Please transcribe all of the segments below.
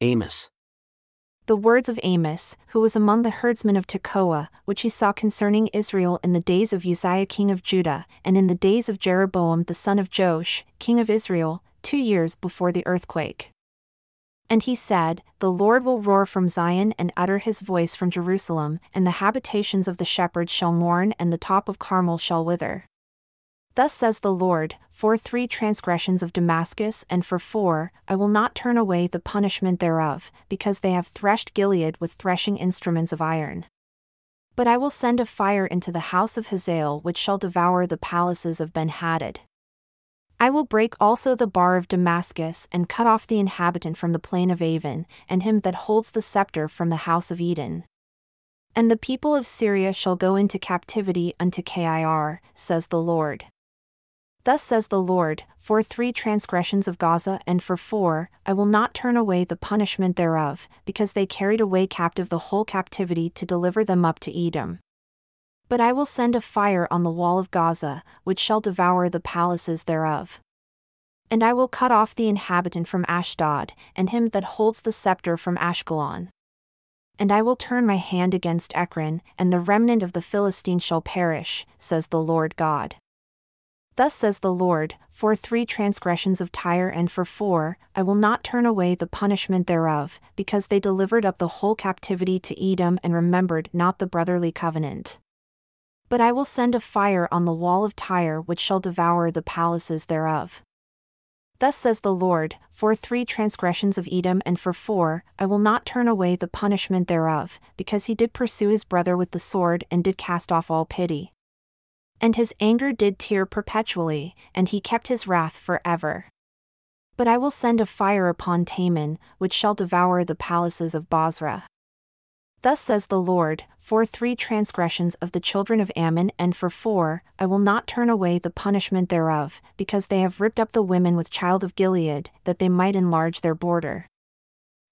Amos. The words of Amos, who was among the herdsmen of Tekoa, which he saw concerning Israel in the days of Uzziah king of Judah, and in the days of Jeroboam the son of Joash, king of Israel, two years before the earthquake. And he said, The Lord will roar from Zion and utter his voice from Jerusalem, and the habitations of the shepherds shall mourn, and the top of Carmel shall wither. Thus says the Lord, for three transgressions of Damascus and for four, I will not turn away the punishment thereof, because they have threshed Gilead with threshing instruments of iron. But I will send a fire into the house of Hazael which shall devour the palaces of Benhadad. I will break also the bar of Damascus and cut off the inhabitant from the plain of Aven, and him that holds the scepter from the house of Eden. And the people of Syria shall go into captivity unto Kir, says the Lord. Thus says the Lord, for three transgressions of Gaza and for four, I will not turn away the punishment thereof, because they carried away captive the whole captivity to deliver them up to Edom. But I will send a fire on the wall of Gaza, which shall devour the palaces thereof. And I will cut off the inhabitant from Ashdod, and him that holds the scepter from Ashkelon. And I will turn my hand against Ekron, and the remnant of the Philistines shall perish, says the Lord God. Thus says the Lord, for three transgressions of Tyre and for four, I will not turn away the punishment thereof, because they delivered up the whole captivity to Edom and remembered not the brotherly covenant. But I will send a fire on the wall of Tyre which shall devour the palaces thereof. Thus says the Lord, for three transgressions of Edom and for four, I will not turn away the punishment thereof, because he did pursue his brother with the sword and did cast off all pity. And his anger did tear perpetually, and he kept his wrath for ever. But I will send a fire upon Teman, which shall devour the palaces of Bozrah. Thus says the Lord, for three transgressions of the children of Ammon and for four, I will not turn away the punishment thereof, because they have ripped up the women with child of Gilead, that they might enlarge their border.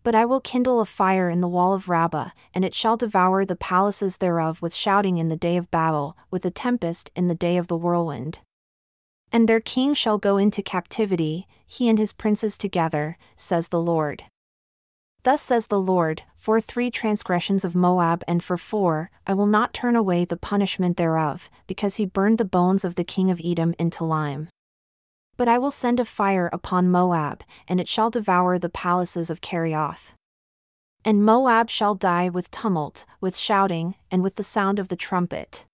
But I will kindle a fire in the wall of Rabbah, and it shall devour the palaces thereof with shouting in the day of battle, with a tempest in the day of the whirlwind. And their king shall go into captivity, he and his princes together, says the Lord. Thus says the Lord, for three transgressions of Moab and for four, I will not turn away the punishment thereof, because he burned the bones of the king of Edom into lime. But I will send a fire upon Moab, and it shall devour the palaces of Kerioth. And Moab shall die with tumult, with shouting, and with the sound of the trumpet.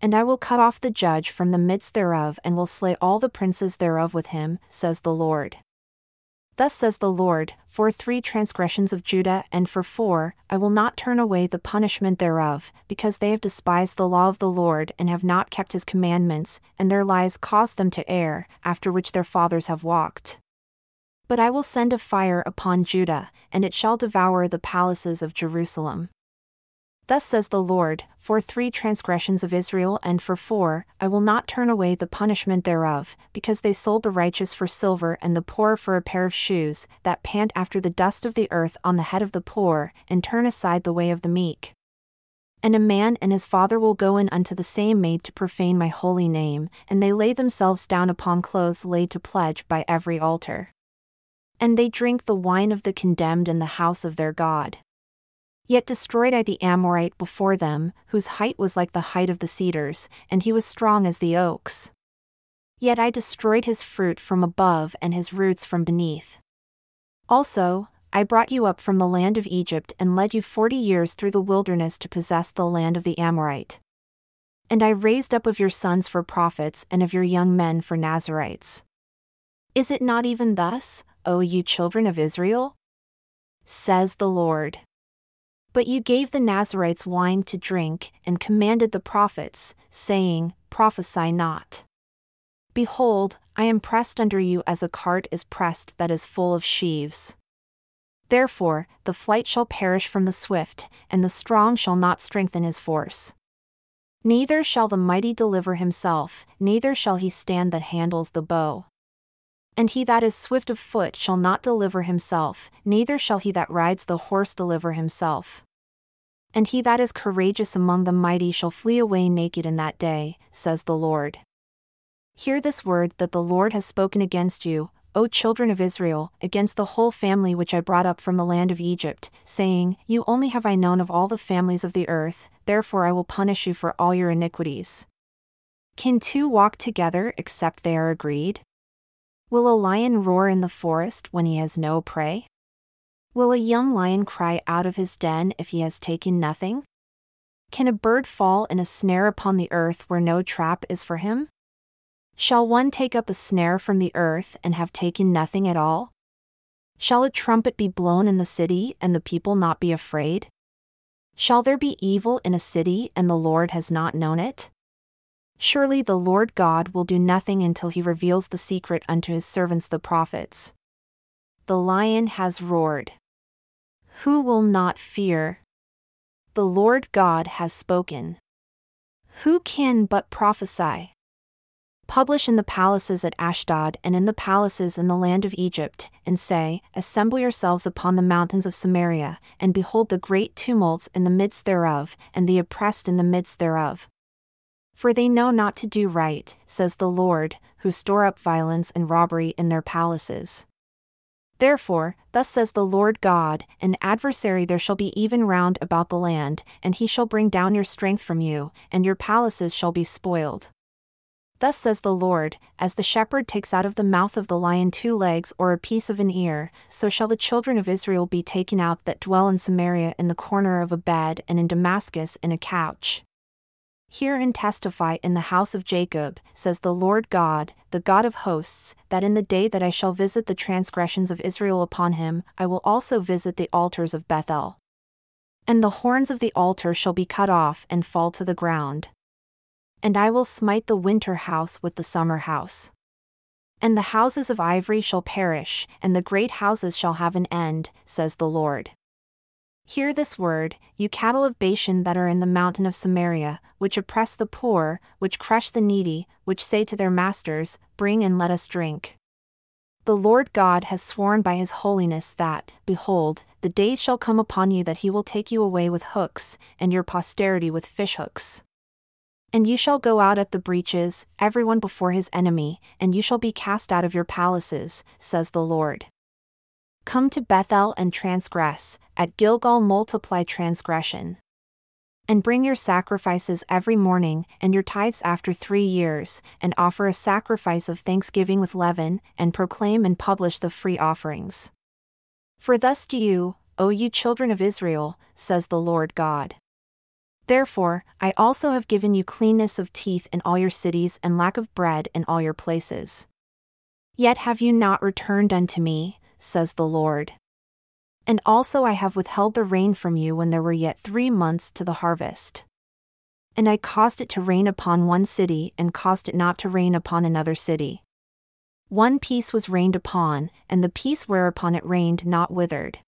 And I will cut off the judge from the midst thereof and will slay all the princes thereof with him, says the Lord. Thus says the Lord, for three transgressions of Judah and for four, I will not turn away the punishment thereof, because they have despised the law of the Lord and have not kept his commandments, and their lies caused them to err, after which their fathers have walked. But I will send a fire upon Judah, and it shall devour the palaces of Jerusalem. Thus says the Lord, for three transgressions of Israel and for four, I will not turn away the punishment thereof, because they sold the righteous for silver and the poor for a pair of shoes, that pant after the dust of the earth on the head of the poor, and turn aside the way of the meek. And a man and his father will go in unto the same maid to profane my holy name, and they lay themselves down upon clothes laid to pledge by every altar. And they drink the wine of the condemned in the house of their God. Yet destroyed I the Amorite before them, whose height was like the height of the cedars, and he was strong as the oaks. Yet I destroyed his fruit from above and his roots from beneath. Also, I brought you up from the land of Egypt and led you forty years through the wilderness to possess the land of the Amorite. And I raised up of your sons for prophets and of your young men for Nazarites. Is it not even thus, O you children of Israel? Says the Lord. But you gave the Nazarites wine to drink, and commanded the prophets, saying, Prophesy not. Behold, I am pressed under you as a cart is pressed that is full of sheaves. Therefore, the flight shall perish from the swift, and the strong shall not strengthen his force. Neither shall the mighty deliver himself, neither shall he stand that handles the bow. And he that is swift of foot shall not deliver himself, neither shall he that rides the horse deliver himself. And he that is courageous among the mighty shall flee away naked in that day, says the Lord. Hear this word that the Lord has spoken against you, O children of Israel, against the whole family which I brought up from the land of Egypt, saying, You only have I known of all the families of the earth, therefore I will punish you for all your iniquities. Can two walk together except they are agreed? Will a lion roar in the forest when he has no prey? Will a young lion cry out of his den if he has taken nothing? Can a bird fall in a snare upon the earth where no trap is for him? Shall one take up a snare from the earth and have taken nothing at all? Shall a trumpet be blown in the city and the people not be afraid? Shall there be evil in a city and the Lord has not known it? Surely the Lord God will do nothing until he reveals the secret unto his servants the prophets. The lion has roared. Who will not fear? The Lord God has spoken. Who can but prophesy? Publish in the palaces at Ashdod and in the palaces in the land of Egypt, and say, Assemble yourselves upon the mountains of Samaria, and behold the great tumults in the midst thereof, and the oppressed in the midst thereof. For they know not to do right, says the Lord, who store up violence and robbery in their palaces. Therefore, thus says the Lord God, an adversary there shall be even round about the land, and he shall bring down your strength from you, and your palaces shall be spoiled. Thus says the Lord, as the shepherd takes out of the mouth of the lion two legs or a piece of an ear, so shall the children of Israel be taken out that dwell in Samaria in the corner of a bed and in Damascus in a couch. Hear and testify in the house of Jacob, says the Lord God, the God of hosts, that in the day that I shall visit the transgressions of Israel upon him, I will also visit the altars of Bethel. And the horns of the altar shall be cut off and fall to the ground. And I will smite the winter house with the summer house. And the houses of ivory shall perish, and the great houses shall have an end, says the Lord. Hear this word, you cattle of Bashan that are in the mountain of Samaria, which oppress the poor, which crush the needy, which say to their masters, Bring and let us drink. The Lord God has sworn by his holiness that, behold, the days shall come upon you that he will take you away with hooks, and your posterity with fishhooks. And you shall go out at the breaches, every one before his enemy, and you shall be cast out of your palaces, says the Lord. Come to Bethel and transgress, at Gilgal multiply transgression. And bring your sacrifices every morning, and your tithes after three years, and offer a sacrifice of thanksgiving with leaven, and proclaim and publish the free offerings. For thus do you, O you children of Israel, says the Lord God. Therefore, I also have given you cleanness of teeth in all your cities and lack of bread in all your places. Yet have you not returned unto me, says the Lord. And also I have withheld the rain from you when there were yet three months to the harvest. And I caused it to rain upon one city and caused it not to rain upon another city. One piece was rained upon, and the piece whereupon it rained not withered.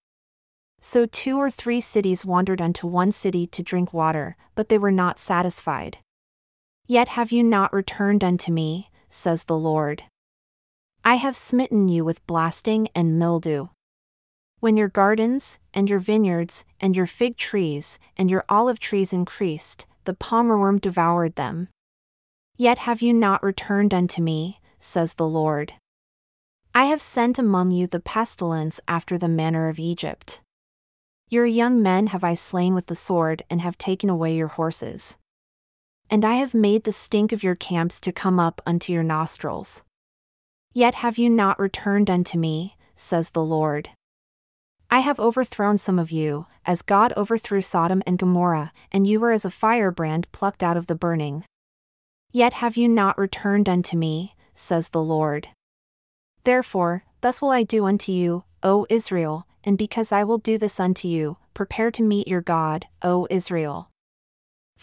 So two or three cities wandered unto one city to drink water, but they were not satisfied. Yet have you not returned unto me, says the Lord. I have smitten you with blasting and mildew. When your gardens, and your vineyards, and your fig trees, and your olive trees increased, the palmerworm devoured them. Yet have you not returned unto me, says the Lord. I have sent among you the pestilence after the manner of Egypt. Your young men have I slain with the sword and have taken away your horses. And I have made the stink of your camps to come up unto your nostrils. Yet have you not returned unto me, says the Lord. I have overthrown some of you, as God overthrew Sodom and Gomorrah, and you were as a firebrand plucked out of the burning. Yet have you not returned unto me, says the Lord. Therefore, thus will I do unto you, O Israel, and because I will do this unto you, prepare to meet your God, O Israel.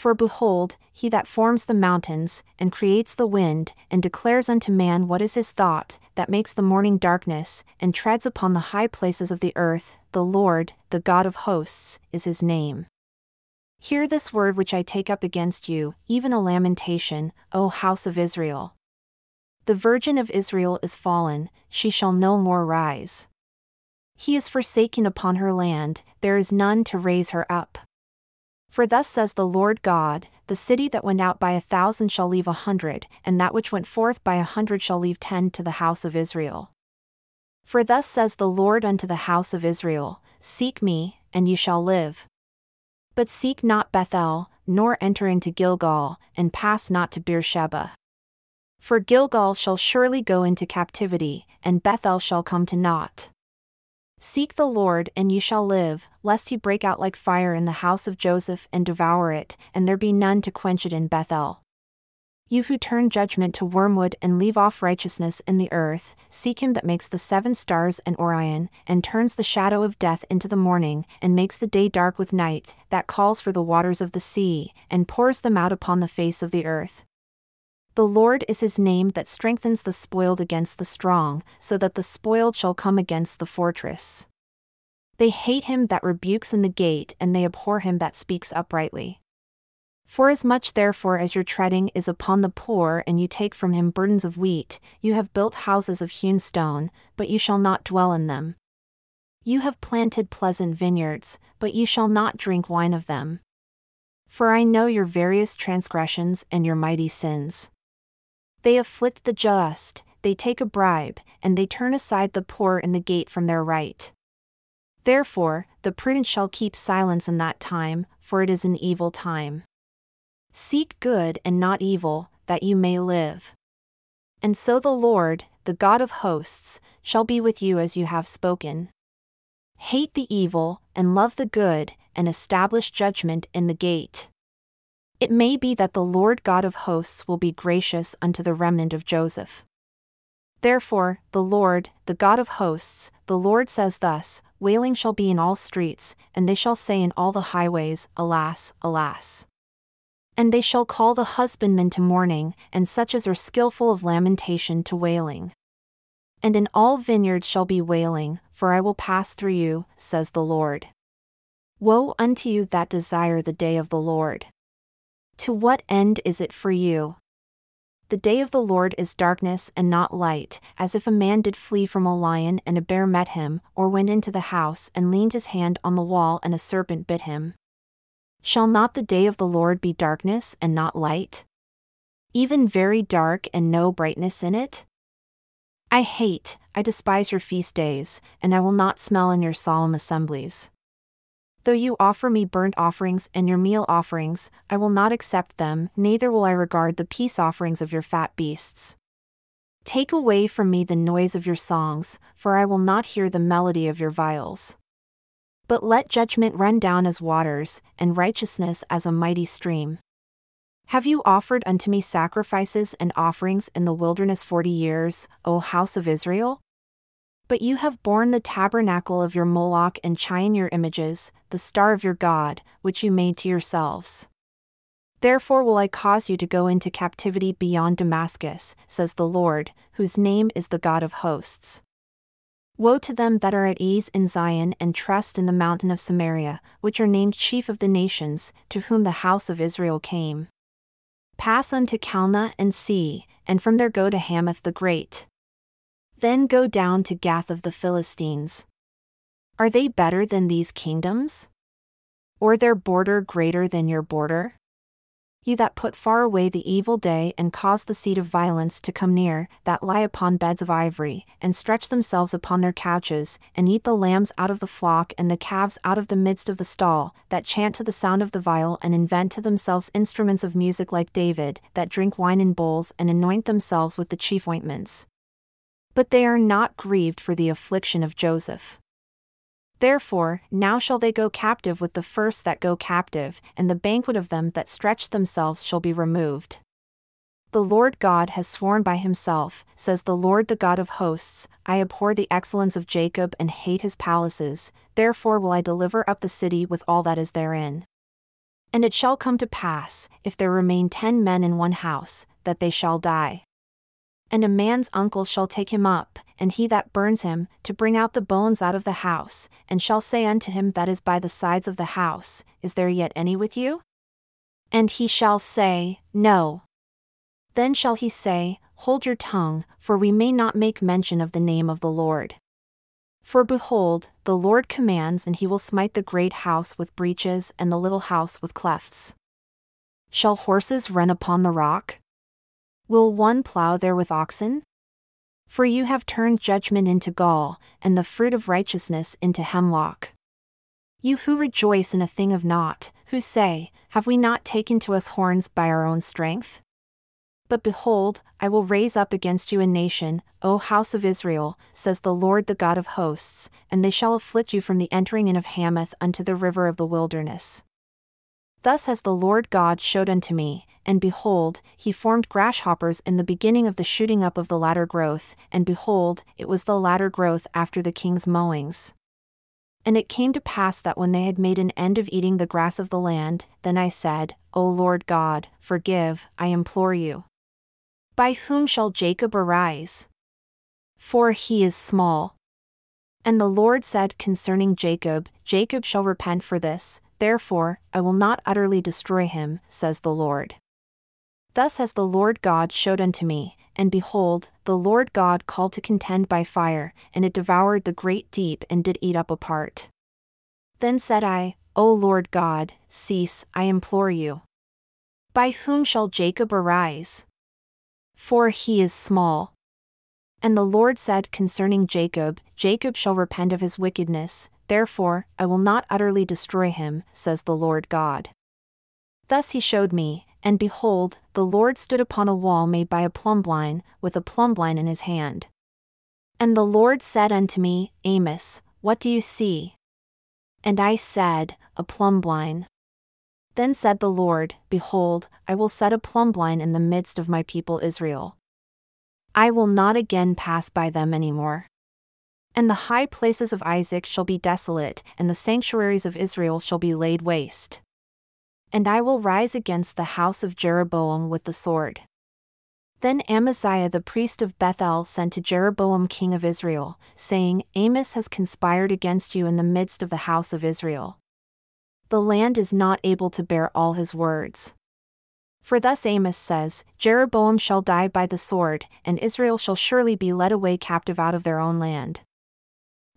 For behold, he that forms the mountains, and creates the wind, and declares unto man what is his thought, that makes the morning darkness, and treads upon the high places of the earth, the Lord, the God of hosts, is his name. Hear this word which I take up against you, even a lamentation, O house of Israel. The virgin of Israel is fallen, she shall no more rise. He is forsaken upon her land, there is none to raise her up. For thus says the Lord God The city that went out by a thousand shall leave a hundred, and that which went forth by a hundred shall leave ten to the house of Israel. For thus says the Lord unto the house of Israel Seek me, and you shall live. But seek not Bethel, nor enter into Gilgal, and pass not to Beersheba. For Gilgal shall surely go into captivity, and Bethel shall come to naught. Seek the Lord, and ye shall live, lest he break out like fire in the house of Joseph and devour it, and there be none to quench it in Bethel. You who turn judgment to wormwood and leave off righteousness in the earth, seek him that makes the seven stars and Orion, and turns the shadow of death into the morning, and makes the day dark with night, that calls for the waters of the sea, and pours them out upon the face of the earth. The Lord is his name that strengthens the spoiled against the strong, so that the spoiled shall come against the fortress. They hate him that rebukes in the gate, and they abhor him that speaks uprightly. Forasmuch therefore as your treading is upon the poor and you take from him burdens of wheat, you have built houses of hewn stone, but you shall not dwell in them. You have planted pleasant vineyards, but you shall not drink wine of them. For I know your various transgressions and your mighty sins. They afflict the just, they take a bribe, and they turn aside the poor in the gate from their right. Therefore, the prudent shall keep silence in that time, for it is an evil time. Seek good and not evil, that you may live. And so the Lord, the God of hosts, shall be with you as you have spoken. Hate the evil, and love the good, and establish judgment in the gate. It may be that the Lord God of hosts will be gracious unto the remnant of Joseph. Therefore, the Lord, the God of hosts, the Lord says thus Wailing shall be in all streets, and they shall say in all the highways, Alas, alas. And they shall call the husbandmen to mourning, and such as are skilful of lamentation to wailing. And in all vineyards shall be wailing, for I will pass through you, says the Lord. Woe unto you that desire the day of the Lord! To what end is it for you? The day of the Lord is darkness and not light, as if a man did flee from a lion and a bear met him, or went into the house and leaned his hand on the wall and a serpent bit him. Shall not the day of the Lord be darkness and not light? Even very dark and no brightness in it? I hate, I despise your feast days, and I will not smell in your solemn assemblies. Though you offer me burnt offerings and your meal offerings, I will not accept them, neither will I regard the peace offerings of your fat beasts. Take away from me the noise of your songs, for I will not hear the melody of your viols. But let judgment run down as waters, and righteousness as a mighty stream. Have you offered unto me sacrifices and offerings in the wilderness forty years, O house of Israel? But you have borne the tabernacle of your Moloch and Chiun your images, the star of your God, which you made to yourselves. Therefore will I cause you to go into captivity beyond Damascus, says the Lord, whose name is the God of hosts. Woe to them that are at ease in Zion and trust in the mountain of Samaria, which are named chief of the nations, to whom the house of Israel came. Pass unto Calneh and see, and from there go to Hamath the Great. Then go down to Gath of the Philistines. Are they better than these kingdoms? Or their border greater than your border? You that put far away the evil day and cause the seed of violence to come near, that lie upon beds of ivory, and stretch themselves upon their couches, and eat the lambs out of the flock and the calves out of the midst of the stall, that chant to the sound of the viol and invent to themselves instruments of music like David, that drink wine in bowls and anoint themselves with the chief ointments. But they are not grieved for the affliction of Joseph. Therefore, now shall they go captive with the first that go captive, and the banquet of them that stretch themselves shall be removed. The Lord God has sworn by himself, says the Lord the God of hosts, I abhor the excellence of Jacob and hate his palaces, therefore will I deliver up the city with all that is therein. And it shall come to pass, if there remain ten men in one house, that they shall die. And a man's uncle shall take him up, and he that burns him, to bring out the bones out of the house, and shall say unto him that is by the sides of the house, Is there yet any with you? And he shall say, No. Then shall he say, Hold your tongue, for we may not make mention of the name of the Lord. For behold, the Lord commands, and he will smite the great house with breaches and the little house with clefts. Shall horses run upon the rock? Will one plow there with oxen? For you have turned judgment into gall, and the fruit of righteousness into hemlock. You who rejoice in a thing of naught, who say, Have we not taken to us horns by our own strength? But behold, I will raise up against you a nation, O house of Israel, says the Lord the God of hosts, and they shall afflict you from the entering in of Hamath unto the river of the wilderness. Thus has the Lord God showed unto me, and behold, he formed grasshoppers in the beginning of the shooting up of the latter growth, and behold, it was the latter growth after the king's mowings. And it came to pass that when they had made an end of eating the grass of the land, then I said, O Lord God, forgive, I implore you. By whom shall Jacob arise? For he is small. And the Lord said concerning Jacob, Jacob shall repent for this, therefore, I will not utterly destroy him, says the Lord. Thus has the Lord God showed unto me, and behold, the Lord God called to contend by fire, and it devoured the great deep and did eat up a part. Then said I, O Lord God, cease, I implore you. By whom shall Jacob arise? for he is small. And the Lord said concerning Jacob, Jacob shall repent of his wickedness, therefore, I will not utterly destroy him, says the Lord God. Thus he showed me, and behold, the Lord stood upon a wall made by a plumbline, with a plumbline in his hand. And the Lord said unto me, Amos, what do you see? And I said, A plumb plumbline. Then said the Lord, Behold, I will set a plumbline in the midst of my people Israel. I will not again pass by them any more. And the high places of Isaac shall be desolate, and the sanctuaries of Israel shall be laid waste. And I will rise against the house of Jeroboam with the sword. Then Amaziah the priest of Bethel sent to Jeroboam king of Israel, saying, Amos has conspired against you in the midst of the house of Israel the land is not able to bear all his words. For thus Amos says Jeroboam shall die by the sword, and Israel shall surely be led away captive out of their own land.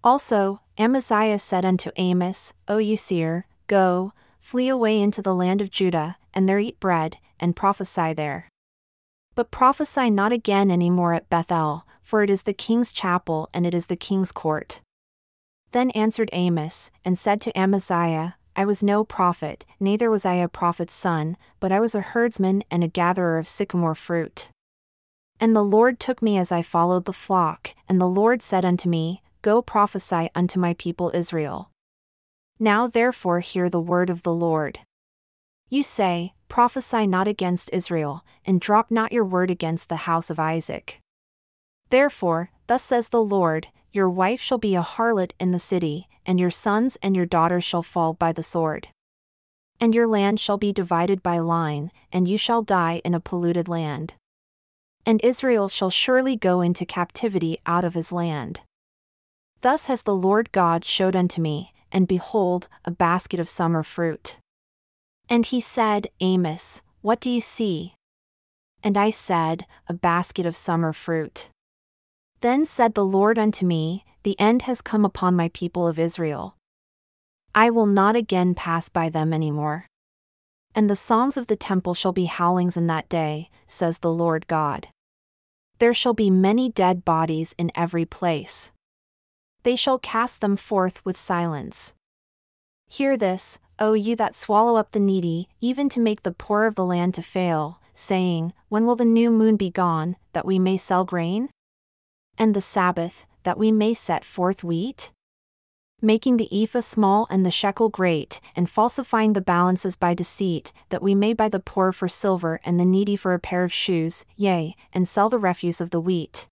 Also, Amaziah said unto Amos, O you seer, go, flee away into the land of Judah, and there eat bread, and prophesy there. But prophesy not again any more at Bethel, for it is the king's chapel and it is the king's court. Then answered Amos, and said to Amaziah, I was no prophet, neither was I a prophet's son, but I was a herdsman and a gatherer of sycamore fruit. And the Lord took me as I followed the flock, and the Lord said unto me, Go prophesy unto my people Israel. Now therefore hear the word of the Lord. You say, Prophesy not against Israel, and drop not your word against the house of Isaac. Therefore, thus says the Lord, Your wife shall be a harlot in the city, and your sons and your daughters shall fall by the sword. And your land shall be divided by line, and you shall die in a polluted land. And Israel shall surely go into captivity out of his land. Thus has the Lord God showed unto me, and behold, a basket of summer fruit. And he said, Amos, what do you see? And I said, A basket of summer fruit. Then said the Lord unto me, The end has come upon my people of Israel. I will not again pass by them any more. And the songs of the temple shall be howlings in that day, says the Lord God. There shall be many dead bodies in every place. They shall cast them forth with silence. Hear this, O you that swallow up the needy, even to make the poor of the land to fail, saying, When will the new moon be gone, that we may sell grain? and the Sabbath, that we may set forth wheat? Making the ephah small and the shekel great, and falsifying the balances by deceit, that we may buy the poor for silver and the needy for a pair of shoes, yea, and sell the refuse of the wheat.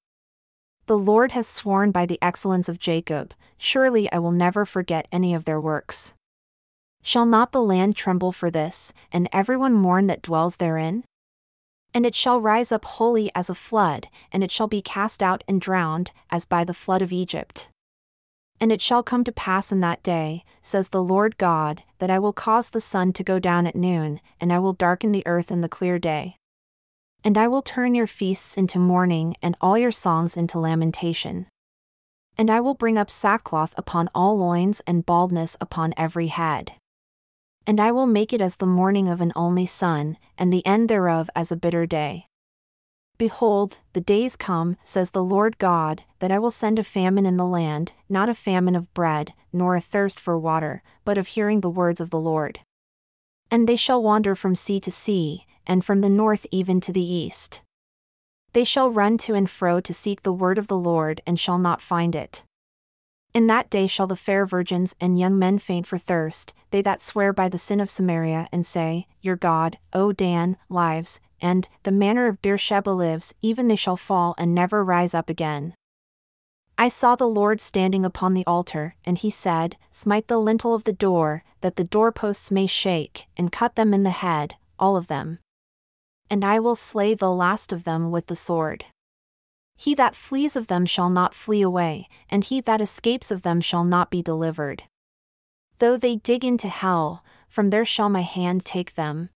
The Lord has sworn by the excellence of Jacob, surely I will never forget any of their works. Shall not the land tremble for this, and everyone mourn that dwells therein? And it shall rise up wholly as a flood, and it shall be cast out and drowned, as by the flood of Egypt. And it shall come to pass in that day, says the Lord God, that I will cause the sun to go down at noon, and I will darken the earth in the clear day. And I will turn your feasts into mourning, and all your songs into lamentation. And I will bring up sackcloth upon all loins and baldness upon every head. And I will make it as the mourning of an only son, and the end thereof as a bitter day. Behold, the days come, says the Lord God, that I will send a famine in the land, not a famine of bread, nor a thirst for water, but of hearing the words of the Lord. And they shall wander from sea to sea, and from the north even to the east. They shall run to and fro to seek the word of the Lord, and shall not find it. In that day shall the fair virgins and young men faint for thirst, they that swear by the sin of Samaria, and say, Your God, O Dan, lives, and the manner of Beersheba lives, even they shall fall and never rise up again. I saw the Lord standing upon the altar, and he said, Smite the lintel of the door, that the doorposts may shake, and cut them in the head, all of them. And I will slay the last of them with the sword. He that flees of them shall not flee away, and he that escapes of them shall not be delivered. Though they dig into hell, from there shall my hand take them.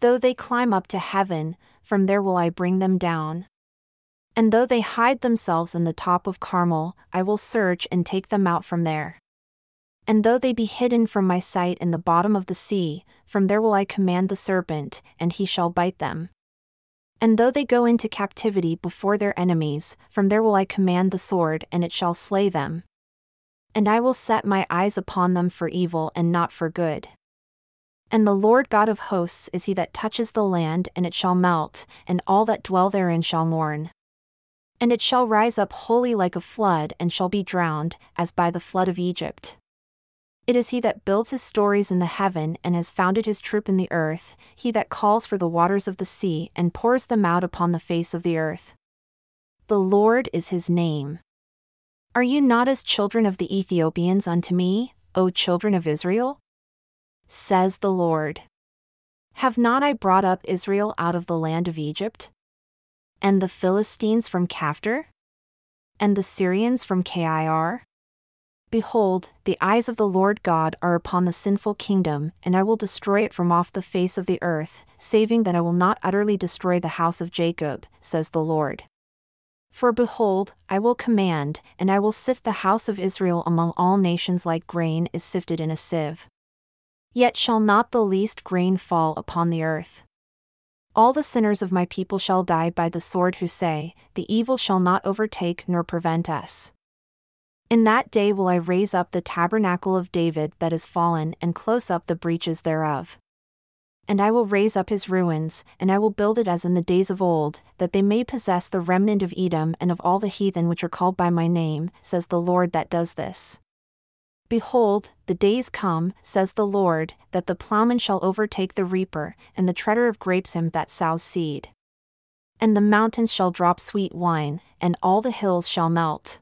Though they climb up to heaven, from there will I bring them down. And though they hide themselves in the top of Carmel, I will search and take them out from there. And though they be hidden from my sight in the bottom of the sea, from there will I command the serpent, and he shall bite them. And though they go into captivity before their enemies, from there will I command the sword, and it shall slay them. And I will set my eyes upon them for evil and not for good. And the Lord God of hosts is he that touches the land, and it shall melt, and all that dwell therein shall mourn. And it shall rise up wholly like a flood, and shall be drowned, as by the flood of Egypt. It is he that builds his stories in the heaven and has founded his troop in the earth, he that calls for the waters of the sea and pours them out upon the face of the earth. The Lord is his name. Are you not as children of the Ethiopians unto me, O children of Israel? Says the Lord. Have not I brought up Israel out of the land of Egypt? And the Philistines from Caphtor? And the Syrians from Kir? Behold, the eyes of the Lord God are upon the sinful kingdom, and I will destroy it from off the face of the earth, saving that I will not utterly destroy the house of Jacob, says the Lord. For behold, I will command, and I will sift the house of Israel among all nations like grain is sifted in a sieve. Yet shall not the least grain fall upon the earth. All the sinners of my people shall die by the sword who say, The evil shall not overtake nor prevent us. In that day will I raise up the tabernacle of David that is fallen and close up the breaches thereof. And I will raise up his ruins, and I will build it as in the days of old, that they may possess the remnant of Edom and of all the heathen which are called by my name, says the Lord that does this. Behold, the days come, says the Lord, that the plowman shall overtake the reaper, and the treader of grapes him that sows seed. And the mountains shall drop sweet wine, and all the hills shall melt.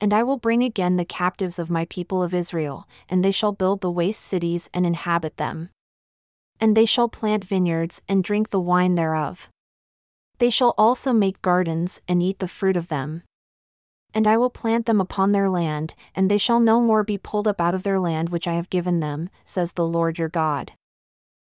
And I will bring again the captives of my people of Israel, and they shall build the waste cities and inhabit them. And they shall plant vineyards and drink the wine thereof. They shall also make gardens and eat the fruit of them. And I will plant them upon their land, and they shall no more be pulled up out of their land which I have given them, says the Lord your God.